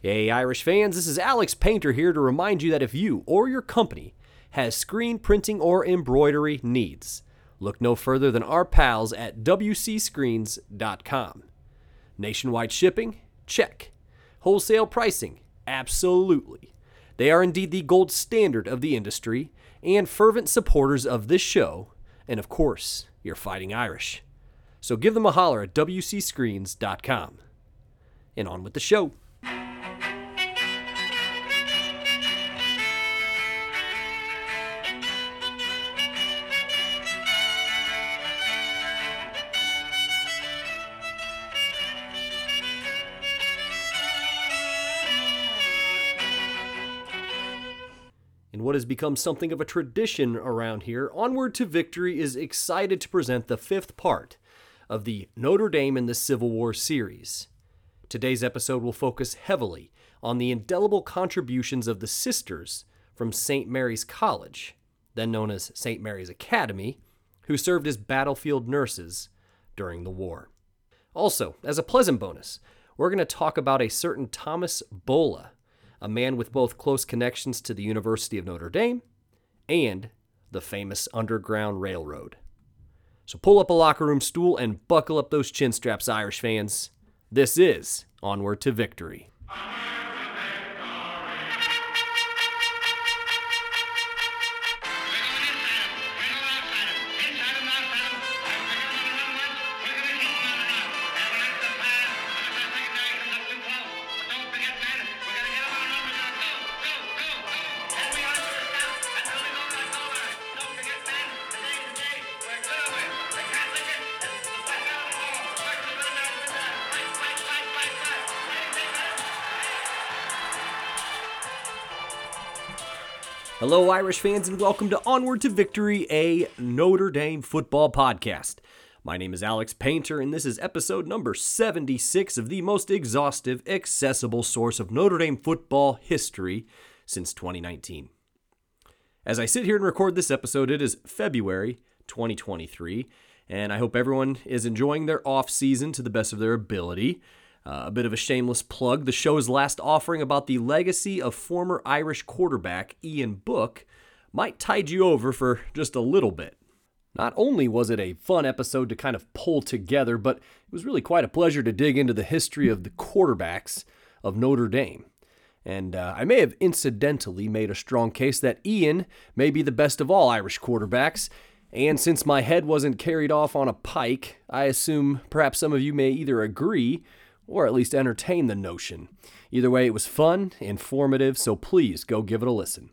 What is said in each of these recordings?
Hey, Irish fans, this is Alex Painter here to remind you that if you or your company has screen printing or embroidery needs, look no further than our pals at WCScreens.com. Nationwide shipping? Check. Wholesale pricing? Absolutely. They are indeed the gold standard of the industry and fervent supporters of this show, and of course, your fighting Irish. So give them a holler at WCScreens.com. And on with the show. Has become something of a tradition around here, Onward to Victory is excited to present the fifth part of the Notre Dame in the Civil War series. Today's episode will focus heavily on the indelible contributions of the sisters from St. Mary's College, then known as St. Mary's Academy, who served as battlefield nurses during the war. Also, as a pleasant bonus, we're going to talk about a certain Thomas Bulla, a man with both close connections to the University of Notre Dame and the famous Underground Railroad. So pull up a locker room stool and buckle up those chin straps, Irish fans. This is Onward to Victory. Hello, Irish fans, and welcome to Onward to Victory, a Notre Dame football podcast. My name is Alex Painter, and this is episode number 76 of the most exhaustive, accessible source of Notre Dame football history since 2019. As I sit here and record this episode, it is February 2023, and I hope everyone is enjoying their off season to the best of their ability. Uh, a bit of a shameless plug the show's last offering about the legacy of former Irish quarterback Ian Book might tide you over for just a little bit. Not only was it a fun episode to kind of pull together, but it was really quite a pleasure to dig into the history of the quarterbacks of Notre Dame. And uh, I may have incidentally made a strong case that Ian may be the best of all Irish quarterbacks. And since my head wasn't carried off on a pike, I assume perhaps some of you may either agree or at least entertain the notion. Either way, it was fun, informative, so please go give it a listen.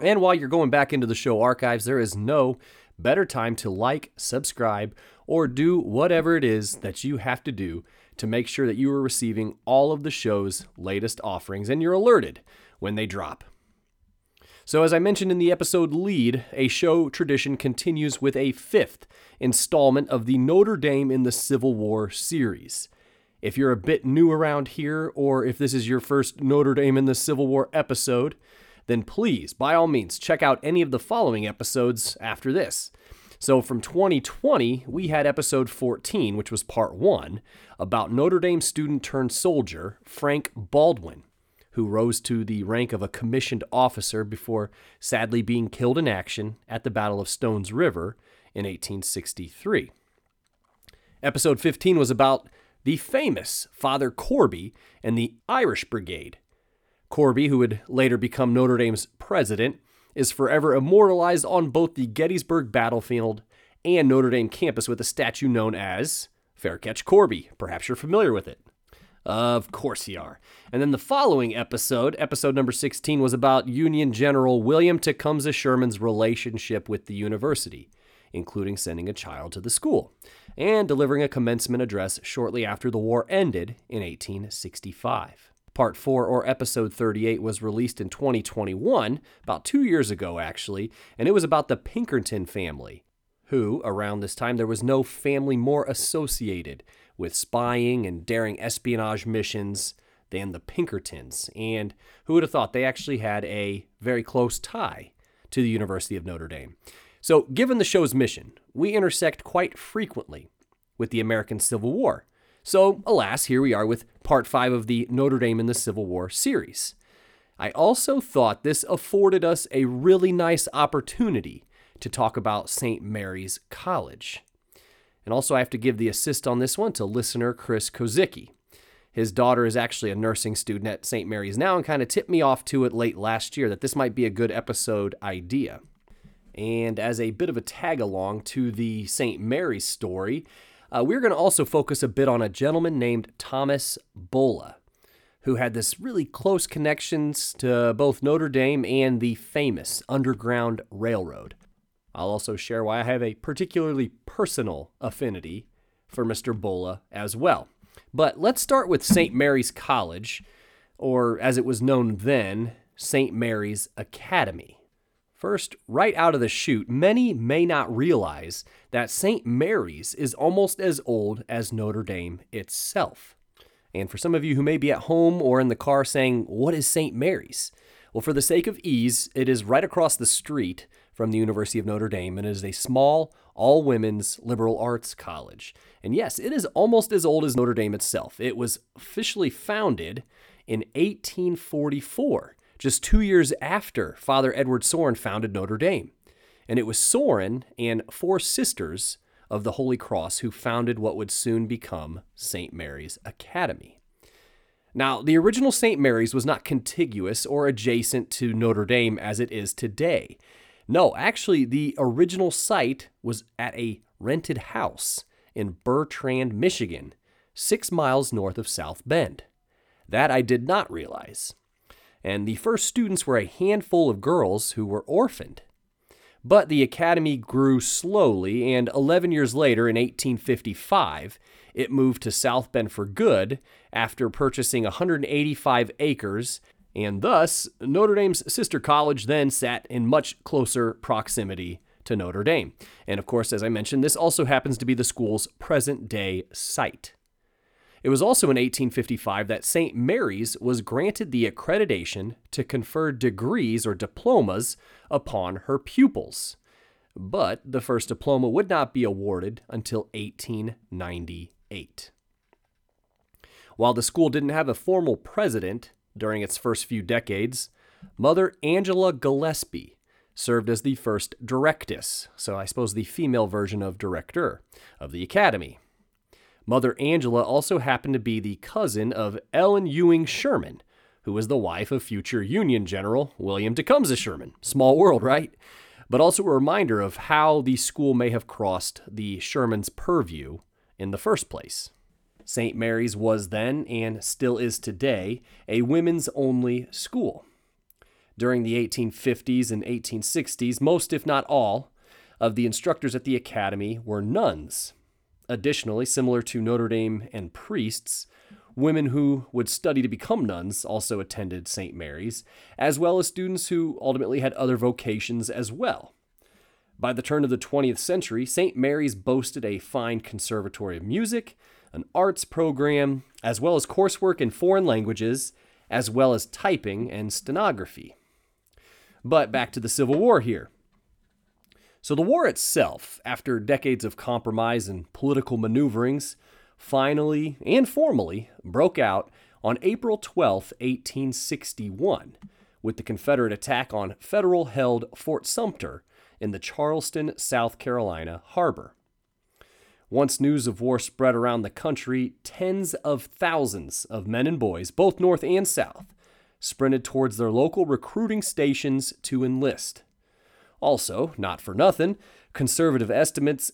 And while you're going back into the show archives, there is no better time to like, subscribe, or do whatever it is that you have to do to make sure that you are receiving all of the show's latest offerings and you're alerted when they drop. So, as I mentioned in the episode lead, a show tradition continues with a fifth installment of the Notre Dame in the Civil War series. If you're a bit new around here, or if this is your first Notre Dame in the Civil War episode, then please, by all means, check out any of the following episodes after this. So from 2020, we had episode 14, which was part one, about Notre Dame student turned soldier Frank Baldwin, who rose to the rank of a commissioned officer before sadly being killed in action at the Battle of Stones River in 1863. Episode 15 was about the famous Father Corby and the Irish Brigade. Corby, who would later become Notre Dame's president, is forever immortalized on both the Gettysburg battlefield and Notre Dame campus with a statue known as Fair Catch Corby. Perhaps you're familiar with it. Of course you are. And then the following episode, episode number 16, was about Union General William Tecumseh Sherman's relationship with the university, including sending a child to the school and delivering a commencement address shortly after the war ended in 1865. Part 4 or episode 38 was released in 2021, about two years ago actually, and it was about the Pinkerton family, who, around this time, there was no family more associated with spying and daring espionage missions than the Pinkertons. And who would have thought they actually had a very close tie to the University of Notre Dame? So, given the show's mission, we intersect quite frequently with the American Civil War. So, alas, here we are with part five of the Notre Dame in the Civil War series. I also thought this afforded us a really nice opportunity to talk about St. Mary's College. And also, I have to give the assist on this one to listener Chris Kozicki. His daughter is actually a nursing student at St. Mary's now and kind of tipped me off to it late last year that this might be a good episode idea. And as a bit of a tag along to the St. Mary's story, uh, we're going to also focus a bit on a gentleman named Thomas Bulla, who had this really close connections to both Notre Dame and the famous Underground Railroad. I'll also share why I have a particularly personal affinity for Mr. Bulla as well. But let's start with St. Mary's College, or as it was known then, St. Mary's Academy. First, right out of the chute, many may not realize that St. Mary's is almost as old as Notre Dame itself. And for some of you who may be at home or in the car saying, What is St. Mary's? Well, for the sake of ease, it is right across the street from the University of Notre Dame and it is a small, all women's liberal arts college. And yes, it is almost as old as Notre Dame itself. It was officially founded in 1844, just two years after Father Edward Sorin founded Notre Dame. And it was Sorin and four sisters of the Holy Cross who founded what would soon become St. Mary's Academy. Now, the original St. Mary's was not contiguous or adjacent to Notre Dame as it is today. No, actually, the original site was at a rented house in Bertrand, Michigan, six miles north of South Bend. That I did not realize. And the first students were a handful of girls who were orphaned. But the academy grew slowly, and 11 years later, in 1855, it moved to South Bend for good after purchasing 185 acres and thus Notre Dame's sister college then sat in much closer proximity to Notre Dame. And of course, as I mentioned, this also happens to be the school's present day site. It was also in 1855 that St. Mary's was granted the accreditation to confer degrees or diplomas upon her pupils. But the first diploma would not be awarded until 1898. While the school didn't have a formal president, during its first few decades, Mother Angela Gillespie served as the first directress, so I suppose the female version of director, of the Academy. Mother Angela also happened to be the cousin of Ellen Ewing Sherman, who was the wife of future Union General William Tecumseh Sherman. Small world, right? But also a reminder of how the school may have crossed the Sherman's purview in the first place. St. Mary's was then, and still is today, a women's only school. During the 1850s and 1860s, most, if not all, of the instructors at the academy were nuns. Additionally, similar to Notre Dame and priests, women who would study to become nuns also attended St. Mary's, as well as students who ultimately had other vocations as well. By the turn of the 20th century, St. Mary's boasted a fine conservatory of music, an arts program, as well as coursework in foreign languages, as well as typing and stenography. But back to the Civil War here. So, the war itself, after decades of compromise and political maneuverings, finally and formally broke out on April 12, 1861, with the Confederate attack on federal held Fort Sumter in the Charleston, South Carolina harbor. Once news of war spread around the country, tens of thousands of men and boys, both North and South, sprinted towards their local recruiting stations to enlist. Also, not for nothing, conservative estimates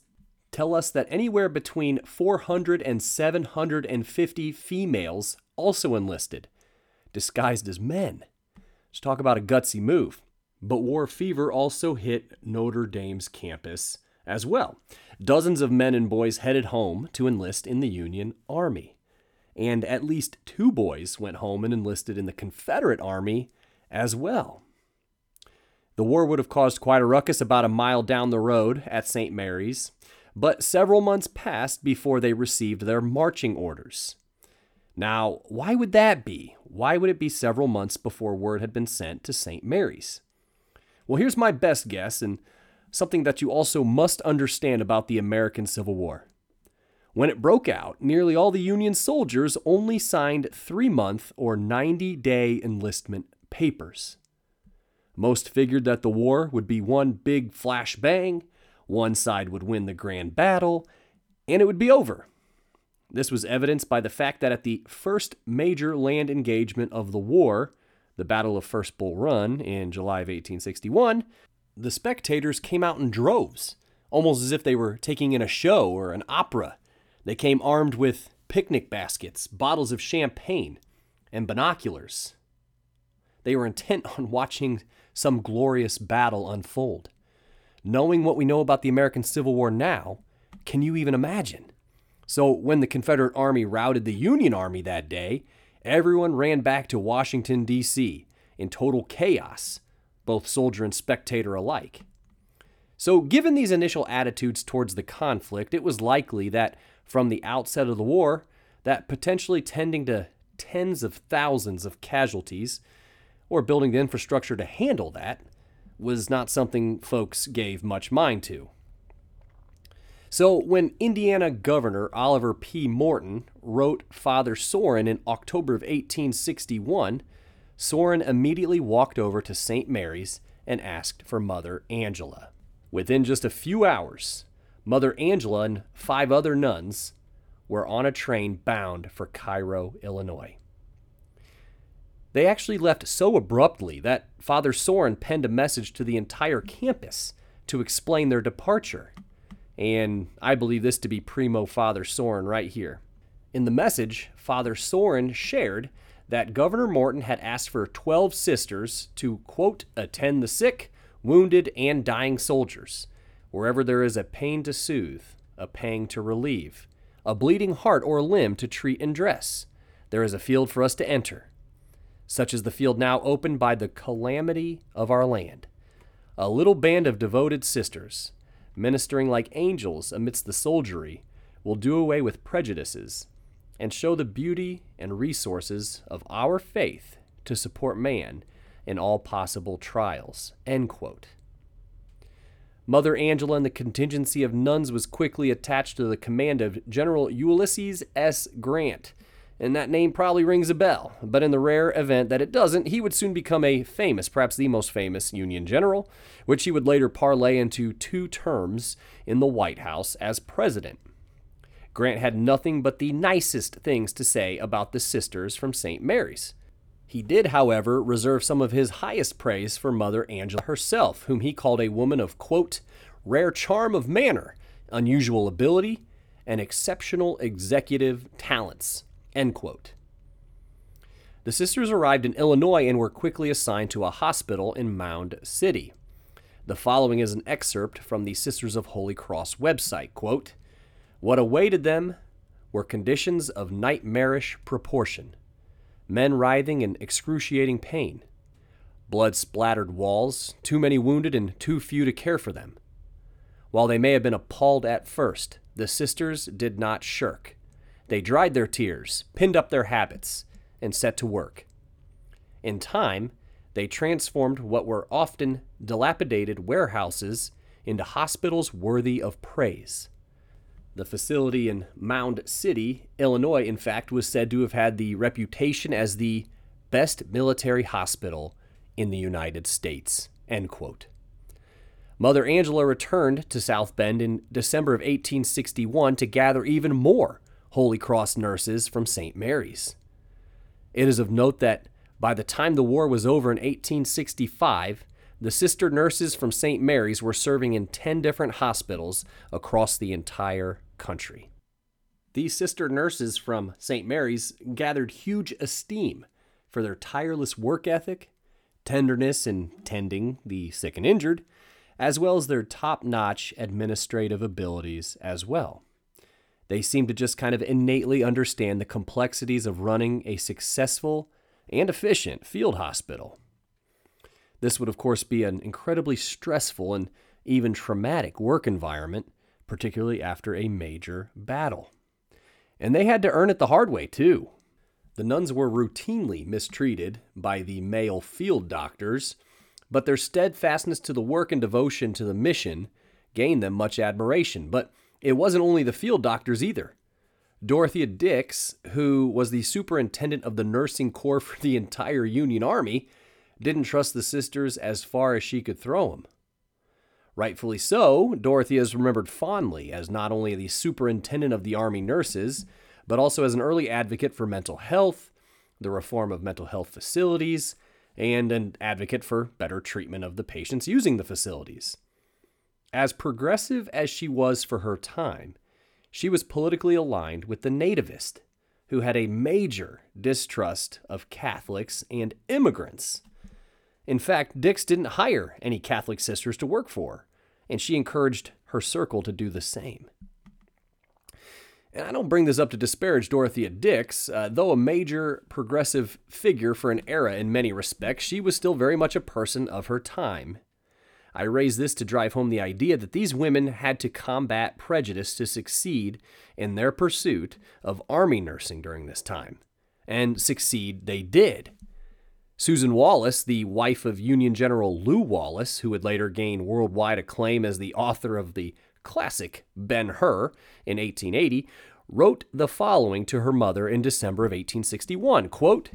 tell us that anywhere between 400 and 750 females also enlisted, disguised as men. Let's talk about a gutsy move. But war fever also hit Notre Dame's campus as well. Dozens of men and boys headed home to enlist in the Union Army. And at least two boys went home and enlisted in the Confederate Army as well. The war would have caused quite a ruckus about a mile down the road at St. Mary's, but several months passed before they received their marching orders. Now, why would that be? Why would it be several months before word had been sent to St. Mary's? Well, here's my best guess, and something that you also must understand about the American Civil War. When it broke out, nearly all the Union soldiers only signed three month or 90 day enlistment papers. Most figured that the war would be one big flash bang, one side would win the grand battle, and it would be over. This was evidenced by the fact that at the first major land engagement of the war, the Battle of First Bull Run in July of 1861, the spectators came out in droves, almost as if they were taking in a show or an opera. They came armed with picnic baskets, bottles of champagne, and binoculars. They were intent on watching some glorious battle unfold. Knowing what we know about the American Civil War now, can you even imagine? So, when the Confederate Army routed the Union Army that day, everyone ran back to Washington, D.C. in total chaos, both soldier and spectator alike. So, given these initial attitudes towards the conflict, it was likely that from the outset of the war, that potentially tending to tens of thousands of casualties, or building the infrastructure to handle that, was not something folks gave much mind to. So, when Indiana Governor Oliver P. Morton wrote Father Sorin in October of 1861, Sorin immediately walked over to St. Mary's and asked for Mother Angela. Within just a few hours, Mother Angela and five other nuns were on a train bound for Cairo, Illinois. They actually left so abruptly that Father Sorin penned a message to the entire campus to explain their departure. And I believe this to be primo Father Sorin right here. In the message, Father Sorin shared that Governor Morton had asked for 12 sisters to, quote, attend the sick, wounded, and dying soldiers, wherever there is a pain to soothe, a pang to relieve, a bleeding heart or limb to treat and dress. There is a field for us to enter, such as the field now opened by the calamity of our land. A little band of devoted sisters, ministering like angels amidst the soldiery, will do away with prejudices and show the beauty and resources of our faith to support man in all possible trials. Mother Angela and the contingency of nuns was quickly attached to the command of General Ulysses S. Grant, and that name probably rings a bell. But in the rare event that it doesn't, he would soon become a famous, perhaps the most famous, Union general, which he would later parlay into two terms in the White House as president. Grant had nothing but the nicest things to say about the sisters from St. Mary's. He did, however, reserve some of his highest praise for Mother Angela herself, whom he called a woman of, quote, rare charm of manner, unusual ability, and exceptional executive talents, End quote. The sisters arrived in Illinois and were quickly assigned to a hospital in Mound City. The following is an excerpt from the Sisters of Holy Cross website. Quote, what awaited them were conditions of nightmarish proportion men writhing in excruciating pain, blood splattered walls, too many wounded and too few to care for them. While they may have been appalled at first, the sisters did not shirk. They dried their tears, pinned up their habits, and set to work. In time, they transformed what were often dilapidated warehouses into hospitals worthy of praise. The facility in Mound City, Illinois, in fact, was said to have had the reputation as the best military hospital in the United States. Mother Angela returned to South Bend in December of 1861 to gather even more Holy Cross nurses from St. Mary's. It is of note that by the time the war was over in 1865, the sister nurses from St. Mary's were serving in 10 different hospitals across the entire country. These sister nurses from St. Mary's gathered huge esteem for their tireless work ethic, tenderness in tending the sick and injured, as well as their top notch administrative abilities as well. They seem to just kind of innately understand the complexities of running a successful and efficient field hospital. This would, of course, be an incredibly stressful and even traumatic work environment, particularly after a major battle. And they had to earn it the hard way, too. The nuns were routinely mistreated by the male field doctors, but their steadfastness to the work and devotion to the mission gained them much admiration. But it wasn't only the field doctors either. Dorothea Dix, who was the superintendent of the nursing corps for the entire Union Army, didn't trust the sisters as far as she could throw them. Rightfully so, Dorothea is remembered fondly as not only the superintendent of the Army nurses, but also as an early advocate for mental health, the reform of mental health facilities, and an advocate for better treatment of the patients using the facilities. As progressive as she was for her time, she was politically aligned with the nativist, who had a major distrust of Catholics and immigrants. In fact, Dix didn't hire any Catholic sisters to work for her, and she encouraged her circle to do the same. And I don't bring this up to disparage Dorothea Dix. Uh, though a major progressive figure for an era in many respects, she was still very much a person of her time I raise this to drive home the idea that these women had to combat prejudice to succeed in their pursuit of army nursing during this time. And succeed they did. Susan Wallace, the wife of Union General Lew Wallace, who would later gain worldwide acclaim as the author of the classic Ben Hur in 1880, wrote the following to her mother in December of 1861 quote,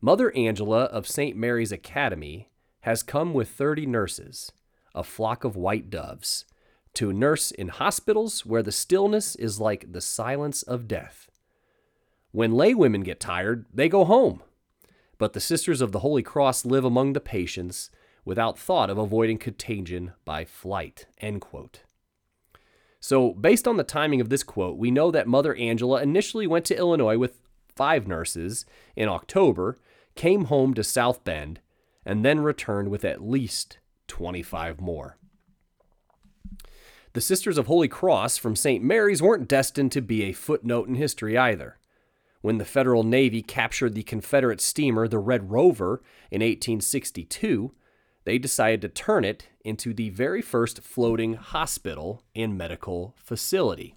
Mother Angela of St. Mary's Academy has come with 30 nurses a flock of white doves, to nurse in hospitals where the stillness is like the silence of death. When laywomen get tired, they go home. But the Sisters of the Holy Cross live among the patients without thought of avoiding contagion by flight. End quote. So, based on the timing of this quote, we know that Mother Angela initially went to Illinois with five nurses in October, came home to South Bend, and then returned with at least 25 more. The Sisters of Holy Cross from St. Mary's weren't destined to be a footnote in history either. When the Federal Navy captured the Confederate steamer, the Red Rover, in 1862, they decided to turn it into the very first floating hospital and medical facility.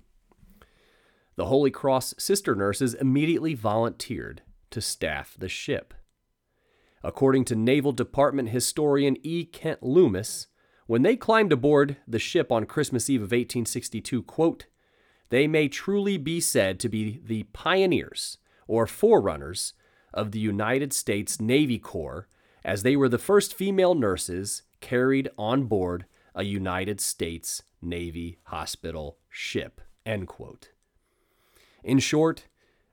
The Holy Cross sister nurses immediately volunteered to staff the ship. According to Naval Department historian E. Kent Loomis, when they climbed aboard the ship on Christmas Eve of 1862, quote, they may truly be said to be the pioneers or forerunners of the United States Navy Corps, as they were the first female nurses carried on board a United States Navy hospital ship. End quote. In short,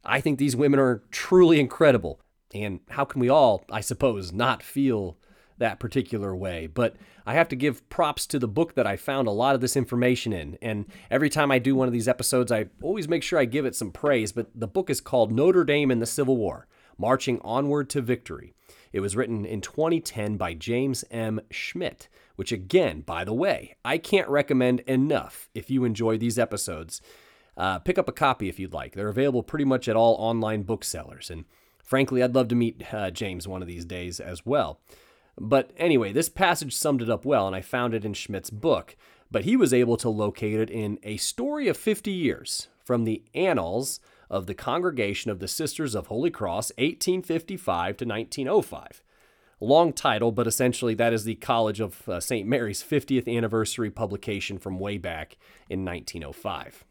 I think these women are truly incredible. And how can we all, I suppose, not feel that particular way? But I have to give props to the book that I found a lot of this information in. And every time I do one of these episodes, I always make sure I give it some praise. But the book is called Notre Dame in the Civil War Marching Onward to Victory. It was written in 2010 by James M. Schmidt, which, again, by the way, I can't recommend enough if you enjoy these episodes. Uh, pick up a copy if you'd like. They're available pretty much at all online booksellers. And Frankly, I'd love to meet uh, James one of these days as well. But anyway, this passage summed it up well, and I found it in Schmidt's book. But he was able to locate it in A Story of 50 Years from the Annals of the Congregation of the Sisters of Holy Cross, 1855 to 1905. Long title, but essentially that is the College of uh, St. Mary's 50th anniversary publication from way back in 1905.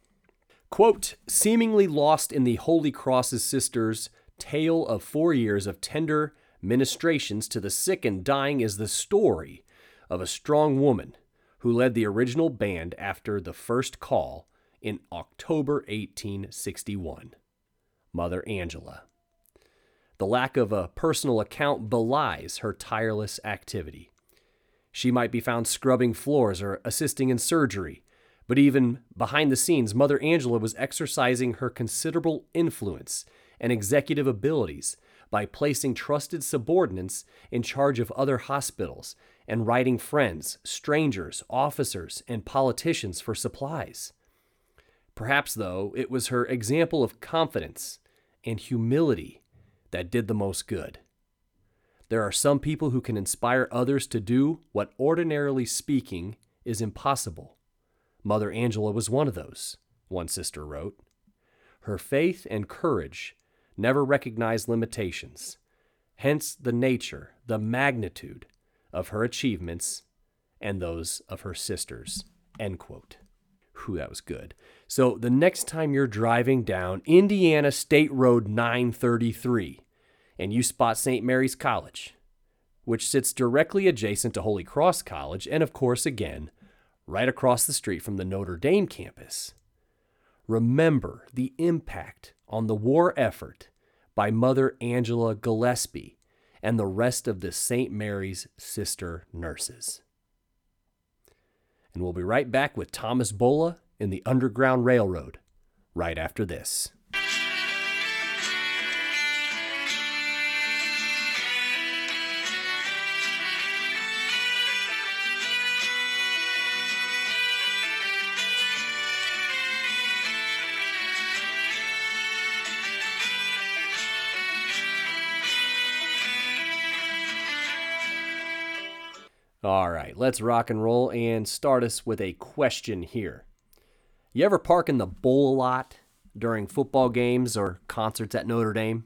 Quote, seemingly lost in the Holy Cross's sisters' tale of four years of tender ministrations to the sick and dying is the story of a strong woman who led the original band after the first call in October 1861 Mother Angela. The lack of a personal account belies her tireless activity. She might be found scrubbing floors or assisting in surgery, but even behind the scenes, Mother Angela was exercising her considerable influence and executive abilities by placing trusted subordinates in charge of other hospitals and writing friends, strangers, officers, and politicians for supplies. Perhaps, though, it was her example of confidence and humility that did the most good. There are some people who can inspire others to do what, ordinarily speaking, is impossible. Mother Angela was one of those, one sister wrote. Her faith and courage never recognized limitations. Hence the nature, the magnitude of her achievements and those of her sisters. End quote. Whew, that was good. So the next time you're driving down Indiana State Road 933 and you spot St. Mary's College, which sits directly adjacent to Holy Cross College, and of course, again, right across the street from the Notre Dame campus, remember the impact on the war effort by Mother Angela Gillespie and the rest of the St. Mary's sister nurses. And we'll be right back with Thomas Bulla in the Underground Railroad right after this. All right, let's rock and roll and start us with a question here. You ever park in the bowl lot during football games or concerts at Notre Dame?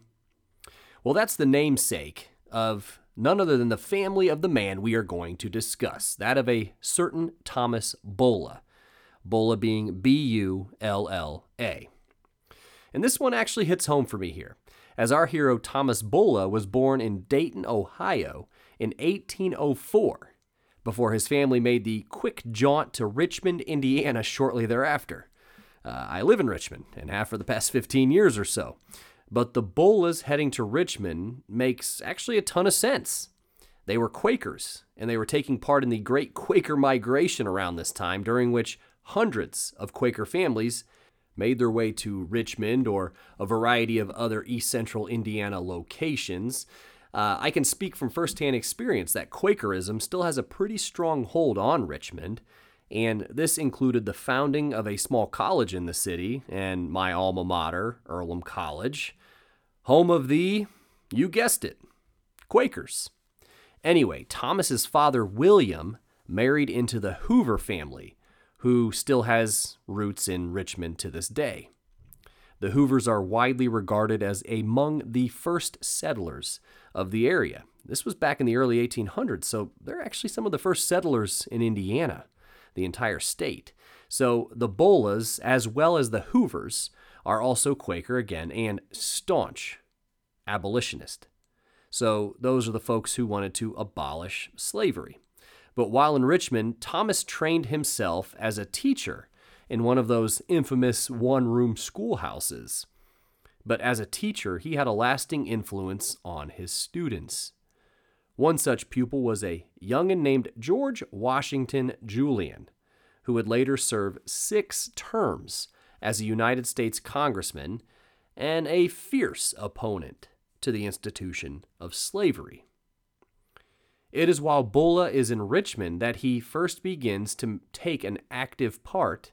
Well, that's the namesake of none other than the family of the man we are going to discuss, that of a certain Thomas Bulla, Bulla being B U L L A. And this one actually hits home for me here, as our hero Thomas Bulla was born in Dayton, Ohio in 1804 before his family made the quick jaunt to Richmond, Indiana shortly thereafter. Uh, I live in Richmond and have for the past 15 years or so. But the Bullas heading to Richmond makes actually a ton of sense. They were Quakers, and they were taking part in the Great Quaker Migration around this time, during which hundreds of Quaker families made their way to Richmond or a variety of other East Central Indiana locations uh, I can speak from firsthand experience that Quakerism still has a pretty strong hold on Richmond, and this included the founding of a small college in the city and my alma mater, Earlham College, home of the, you guessed it, Quakers. Anyway, Thomas's father, William, married into the Hoover family, who still has roots in Richmond to this day. The Hoovers are widely regarded as among the first settlers of the area. This was back in the early 1800s, so they're actually some of the first settlers in Indiana, the entire state. So the Bullas, as well as the Hoovers, are also Quaker again and staunch abolitionist. So those are the folks who wanted to abolish slavery. But while in Richmond, Thomas trained himself as a teacher in one of those infamous one room schoolhouses but as a teacher, he had a lasting influence on his students. One such pupil was a youngin named George Washington Julian, who would later serve six terms as a United States congressman and a fierce opponent to the institution of slavery. It is while Bulla is in Richmond that he first begins to take an active part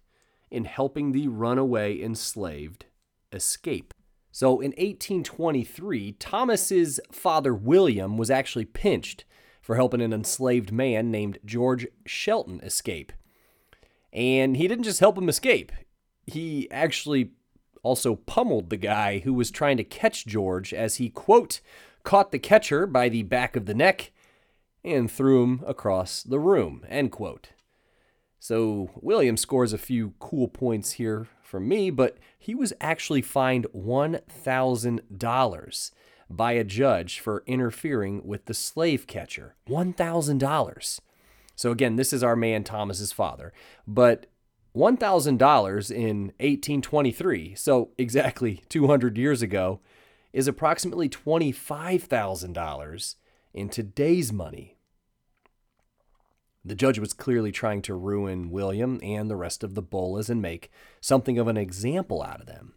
in helping the runaway enslaved escape. So in 1823, Thomas's father William was actually pinched for helping an enslaved man named George Shelton escape. And he didn't just help him escape, he actually also pummeled the guy who was trying to catch George as he, quote, caught the catcher by the back of the neck and threw him across the room, end quote. So William scores a few cool points here from me, but he was actually fined $1,000 by a judge for interfering with the slave catcher. $1,000. So again, this is our man Thomas's father, but $1,000 in 1823, so exactly 200 years ago, is approximately $25,000 in today's money. The judge was clearly trying to ruin William and the rest of the Bullas and make something of an example out of them.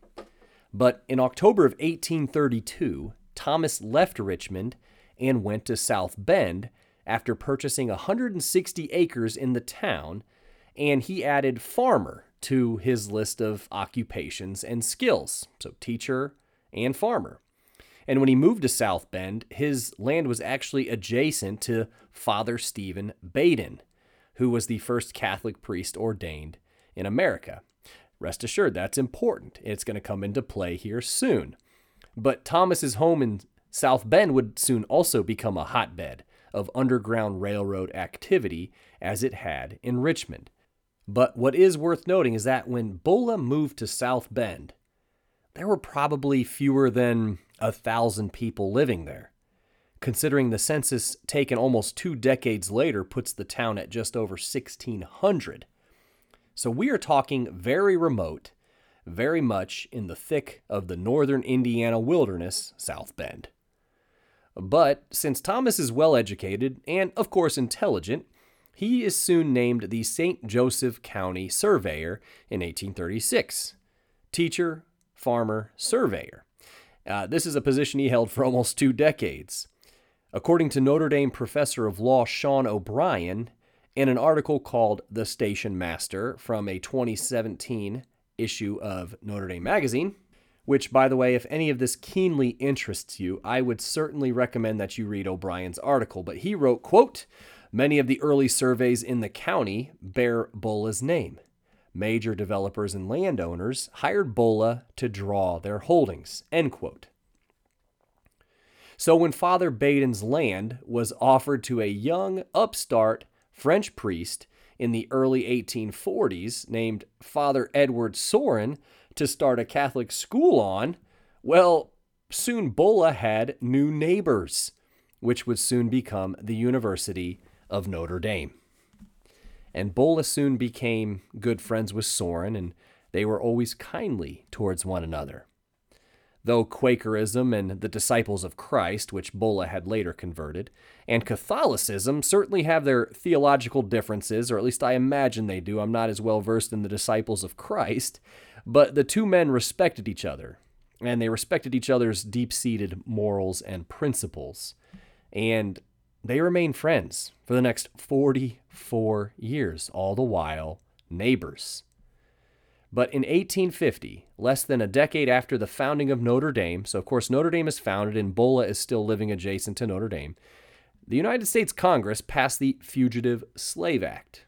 But in October of 1832, Thomas left Richmond and went to South Bend after purchasing 160 acres in the town, and he added farmer to his list of occupations and skills, so teacher and farmer. And when he moved to South Bend, his land was actually adjacent to Father Stephen Badin, who was the first Catholic priest ordained in America. Rest assured, that's important. It's going to come into play here soon. But Thomas's home in South Bend would soon also become a hotbed of Underground Railroad activity as it had in Richmond. But what is worth noting is that when Bulla moved to South Bend, there were probably fewer than a thousand people living there. Considering the census taken almost two decades later puts the town at just over 1,600. So we are talking very remote, very much in the thick of the northern Indiana wilderness, South Bend. But since Thomas is well educated and, of course, intelligent, he is soon named the St. Joseph County Surveyor in 1836. Teacher, farmer, surveyor. Uh, this is a position he held for almost two decades. According to Notre Dame professor of law Sean O'Brien, in an article called The Station Master from a 2017 issue of Notre Dame Magazine, which, by the way, if any of this keenly interests you, I would certainly recommend that you read O'Brien's article. But he wrote, quote, Many of the early surveys in the county bear Bulla's name. Major developers and landowners hired Bulla to draw their holdings. End quote. So when Father Badin's land was offered to a young, upstart French priest in the early 1840s named Father Edward Sorin to start a Catholic school on, well, soon Bulla had new neighbors, which would soon become the University of Notre Dame. And Bulla soon became good friends with Sorin, and they were always kindly towards one another. Though Quakerism and the Disciples of Christ, which Bulla had later converted, and Catholicism certainly have their theological differences, or at least I imagine they do. I'm not as well versed in the Disciples of Christ, but the two men respected each other, and they respected each other's deep seated morals and principles. And they remained friends for the next 44 years, all the while neighbors. But in 1850, less than a decade after the founding of Notre Dame, so of course Notre Dame is founded and Bulla is still living adjacent to Notre Dame, the United States Congress passed the Fugitive Slave Act.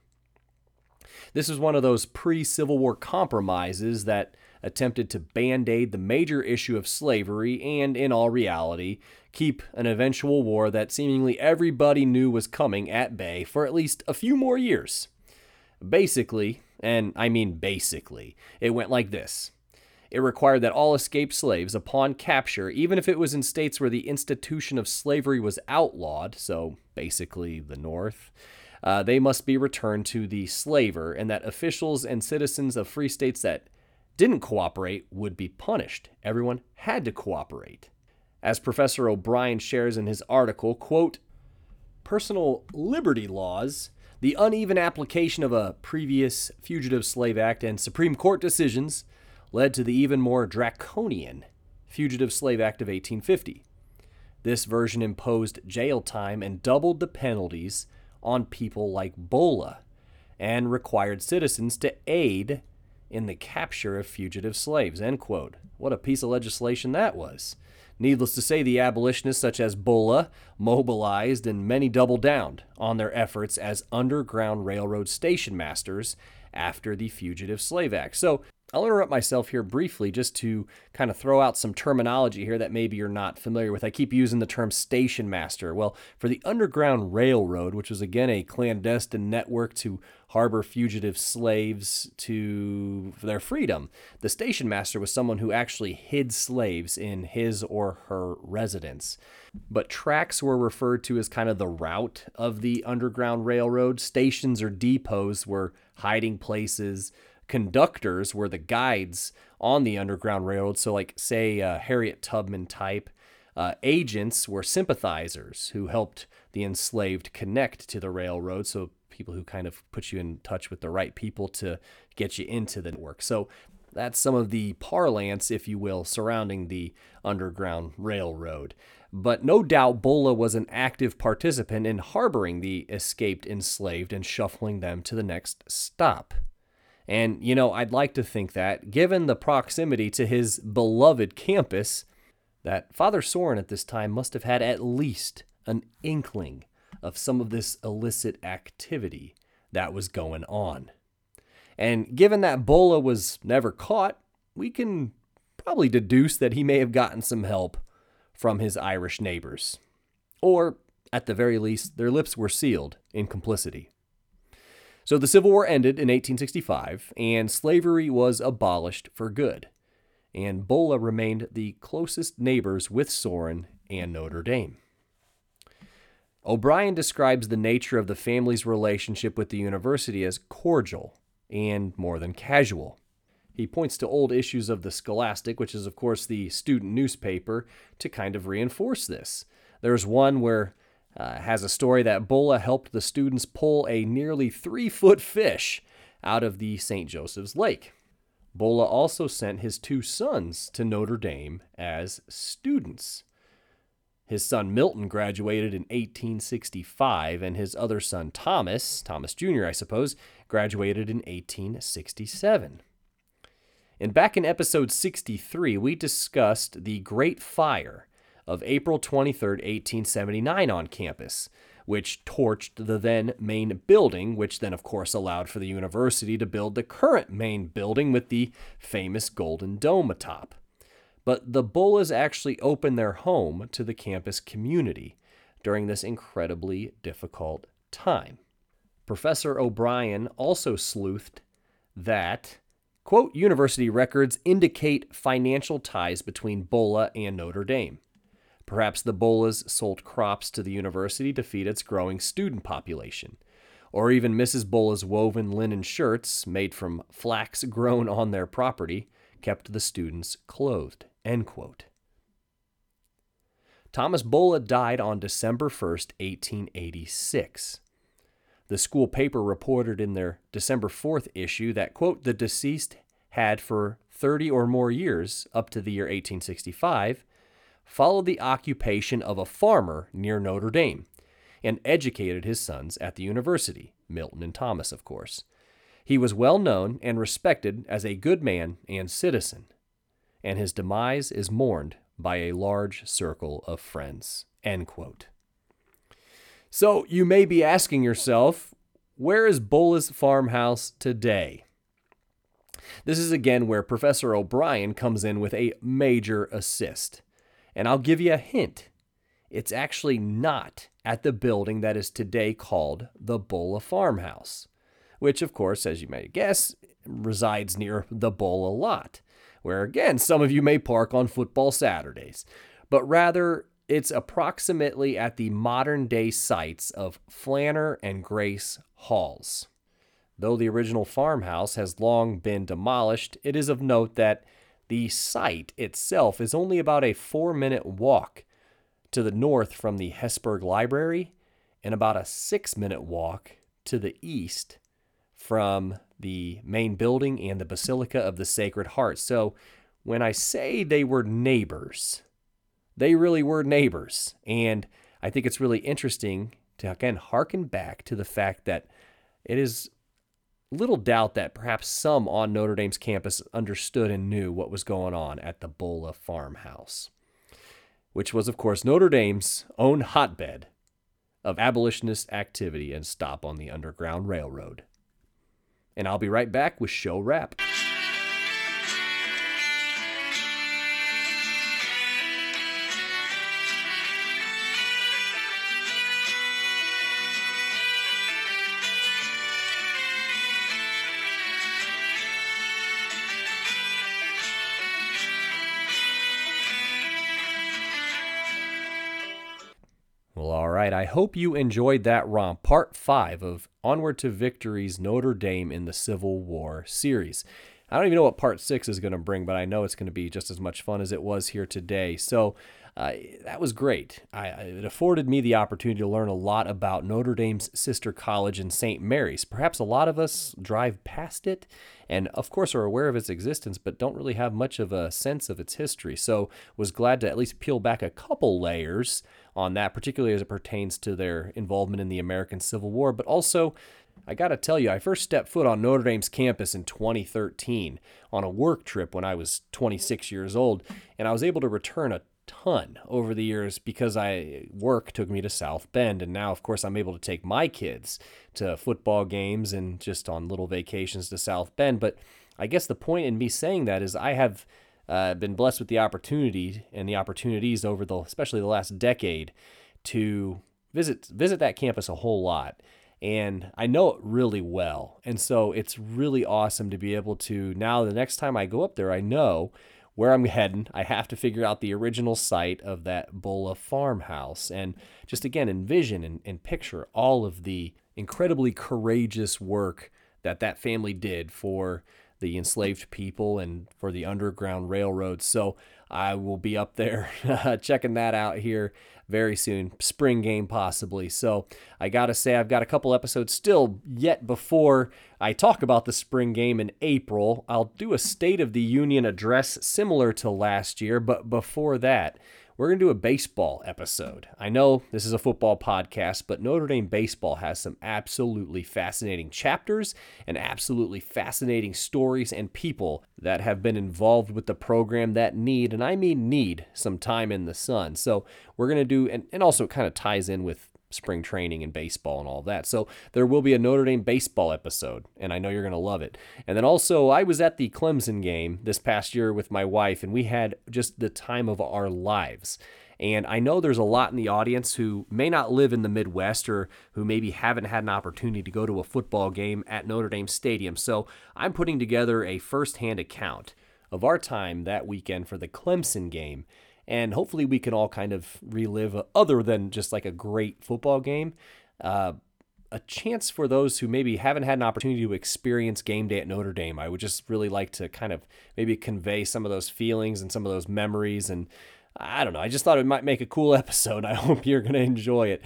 This was one of those pre Civil War compromises that attempted to band aid the major issue of slavery and, in all reality, keep an eventual war that seemingly everybody knew was coming at bay for at least a few more years. Basically, and I mean basically, it went like this. It required that all escaped slaves, upon capture, even if it was in states where the institution of slavery was outlawed, so basically the North, uh, they must be returned to the slaver, and that officials and citizens of free states that didn't cooperate would be punished. Everyone had to cooperate. As Professor O'Brien shares in his article, quote, personal liberty laws, the uneven application of a previous Fugitive Slave Act and Supreme Court decisions led to the even more draconian Fugitive Slave Act of 1850. This version imposed jail time and doubled the penalties on people like Bulla and required citizens to aid in the capture of fugitive slaves. End quote. What a piece of legislation that was. Needless to say, the abolitionists, such as Bulla, mobilized and many doubled down on their efforts as Underground Railroad station masters after the Fugitive Slave Act. So, I'll interrupt myself here briefly just to kind of throw out some terminology here that maybe you're not familiar with. I keep using the term station master. Well, for the Underground Railroad, which was again a clandestine network to harbor fugitive slaves to their freedom, the station master was someone who actually hid slaves in his or her residence. But tracks were referred to as kind of the route of the Underground Railroad. Stations or depots were hiding places conductors were the guides on the Underground Railroad. So, like, say, uh, Harriet Tubman type. Uh, agents were sympathizers who helped the enslaved connect to the railroad. So, people who kind of put you in touch with the right people to get you into the network. So, that's some of the parlance, if you will, surrounding the Underground Railroad. But no doubt Bulla was an active participant in harboring the escaped enslaved and shuffling them to the next stop. And, you know, I'd like to think that, given the proximity to his beloved campus, that Father Sorin at this time must have had at least an inkling of some of this illicit activity that was going on. And given that Bulla was never caught, we can probably deduce that he may have gotten some help from his Irish neighbors. Or, at the very least, their lips were sealed in complicity. So the Civil War ended in 1865, and slavery was abolished for good. And Bulla remained the closest neighbors with Sorin and Notre Dame. O'Brien describes the nature of the family's relationship with the university as cordial and more than casual. He points to old issues of the Scholastic, which is, of course, the student newspaper, to kind of reinforce this. There's one where uh, has a story that Bulla helped the students pull a nearly three foot fish out of the St. Joseph's Lake. Bulla also sent his two sons to Notre Dame as students. His son Milton graduated in 1865, and his other son Thomas, Thomas Jr., I suppose, graduated in 1867. And back in episode 63, we discussed the Great Fire of April 23, 1879, on campus, which torched the then main building, which then, of course, allowed for the university to build the current main building with the famous Golden Dome atop. But the Bullas actually opened their home to the campus community during this incredibly difficult time. Professor O'Brien also sleuthed that, quote, university records indicate financial ties between Bulla and Notre Dame. Perhaps the Bullas sold crops to the university to feed its growing student population. Or even Mrs. Bulla's woven linen shirts, made from flax grown on their property, kept the students clothed. Thomas Bulla died on December 1st, 1886. The school paper reported in their December 4th issue that, quote, the deceased had for 30 or more years, up to the year 1865, followed the occupation of a farmer near Notre Dame and educated his sons at the university, Milton and Thomas, of course. He was well known and respected as a good man and citizen, and his demise is mourned by a large circle of friends. So you may be asking yourself, where is Bulla's farmhouse today? This is again where Professor O'Brien comes in with a major assist. And I'll give you a hint it's actually not at the building that is today called the Bulla Farmhouse, which, of course, as you may guess, resides near the Bulla lot, where again some of you may park on football Saturdays, but rather it's approximately at the modern day sites of Flanner and Grace Halls. Though the original farmhouse has long been demolished, it is of note that the site itself is only about a four minute walk to the north from the Hesburgh Library and about a six minute walk to the east from the main building and the Basilica of the Sacred Heart. So when I say they were neighbors, they really were neighbors. And I think it's really interesting to again harken back to the fact that it is little doubt that perhaps some on Notre Dame's campus understood and knew what was going on at the Bulla farmhouse, which was, of course, Notre Dame's own hotbed of abolitionist activity and stop on the Underground Railroad. And I'll be right back with show wrap. Right, I hope you enjoyed that romp, part five of Onward to Victory's Notre Dame in the Civil War series. I don't even know what part six is going to bring, but I know it's going to be just as much fun as it was here today. So uh, that was great. I, it afforded me the opportunity to learn a lot about Notre Dame's sister college in St. Mary's. Perhaps a lot of us drive past it and, of course, are aware of its existence, but don't really have much of a sense of its history. So was glad to at least peel back a couple layers on that, particularly as it pertains to their involvement in the American Civil War, but also I got to tell you, I first stepped foot on Notre Dame's campus in 2013 on a work trip when I was 26 years old, and I was able to return a ton over the years because I work took me to South Bend, and now, of course, I'm able to take my kids to football games and just on little vacations to South Bend. But I guess the point in me saying that is I have uh, been blessed with the opportunity and the opportunities over the, especially the last decade, to visit visit that campus a whole lot and I know it really well. And so it's really awesome to be able to now the next time I go up there, I know where I'm heading. I have to figure out the original site of that Bulla farmhouse and just again envision and, and picture all of the incredibly courageous work that that family did for the enslaved people and for the Underground Railroad. So I will be up there checking that out here very soon, spring game possibly. So I got to say, I've got a couple episodes still yet before I talk about the spring game in April. I'll do a State of the Union address similar to last year, but before that, we're going to do a baseball episode. I know this is a football podcast, but Notre Dame baseball has some absolutely fascinating chapters and absolutely fascinating stories and people that have been involved with the program that need, and I mean need, some time in the sun. So we're going to do, and, and also it kind of ties in with spring training and baseball and all that. So there will be a Notre Dame baseball episode, and I know you're going to love it. And then also, I was at the Clemson game this past year with my wife, and we had just the time of our lives. And I know there's a lot in the audience who may not live in the Midwest or who maybe haven't had an opportunity to go to a football game at Notre Dame Stadium. So I'm putting together a firsthand account of our time that weekend for the Clemson game and hopefully we can all kind of relive, other than just like a great football game, uh, a chance for those who maybe haven't had an opportunity to experience game day at Notre Dame. I would just really like to kind of maybe convey some of those feelings and some of those memories. And I don't know, I just thought it might make a cool episode. I hope you're going to enjoy it.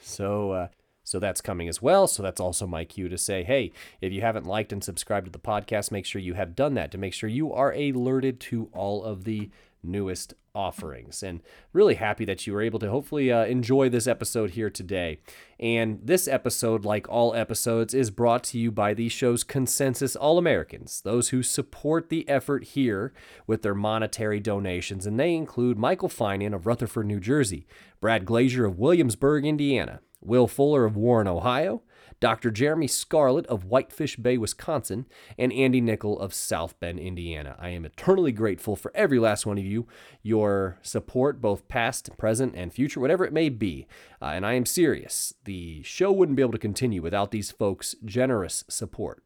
So, uh, so that's coming as well. So that's also my cue to say, hey, if you haven't liked and subscribed to the podcast, make sure you have done that to make sure you are alerted to all of the newest offerings. And really happy that you were able to hopefully uh, enjoy this episode here today. And this episode, like all episodes, is brought to you by the show's consensus All Americans, those who support the effort here with their monetary donations. And they include Michael Finan of Rutherford, New Jersey, Brad Glazier of Williamsburg, Indiana, Will Fuller of Warren, Ohio, Dr. Jeremy Scarlett of Whitefish Bay, Wisconsin, and Andy Nickel of South Bend, Indiana. I am eternally grateful for every last one of you, your support, both past, present, and future, whatever it may be. Uh, and I am serious. The show wouldn't be able to continue without these folks' generous support.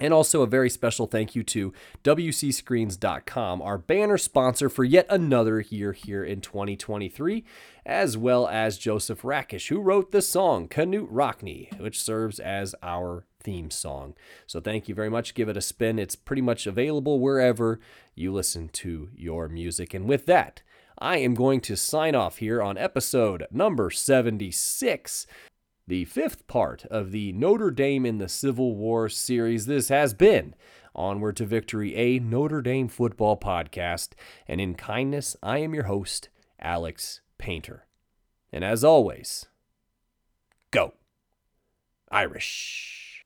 And also a very special thank you to WCScreens.com, our banner sponsor for yet another year here in 2023, as well as Joseph Rakish, who wrote the song Knute Rockne, which serves as our theme song. So thank you very much. Give it a spin. It's pretty much available wherever you listen to your music. And with that, I am going to sign off here on episode number 76 the fifth part of the Notre Dame in the Civil War series. This has been Onward to Victory, a Notre Dame football podcast. And in kindness, I am your host, Alex Painter. And as always, go Irish.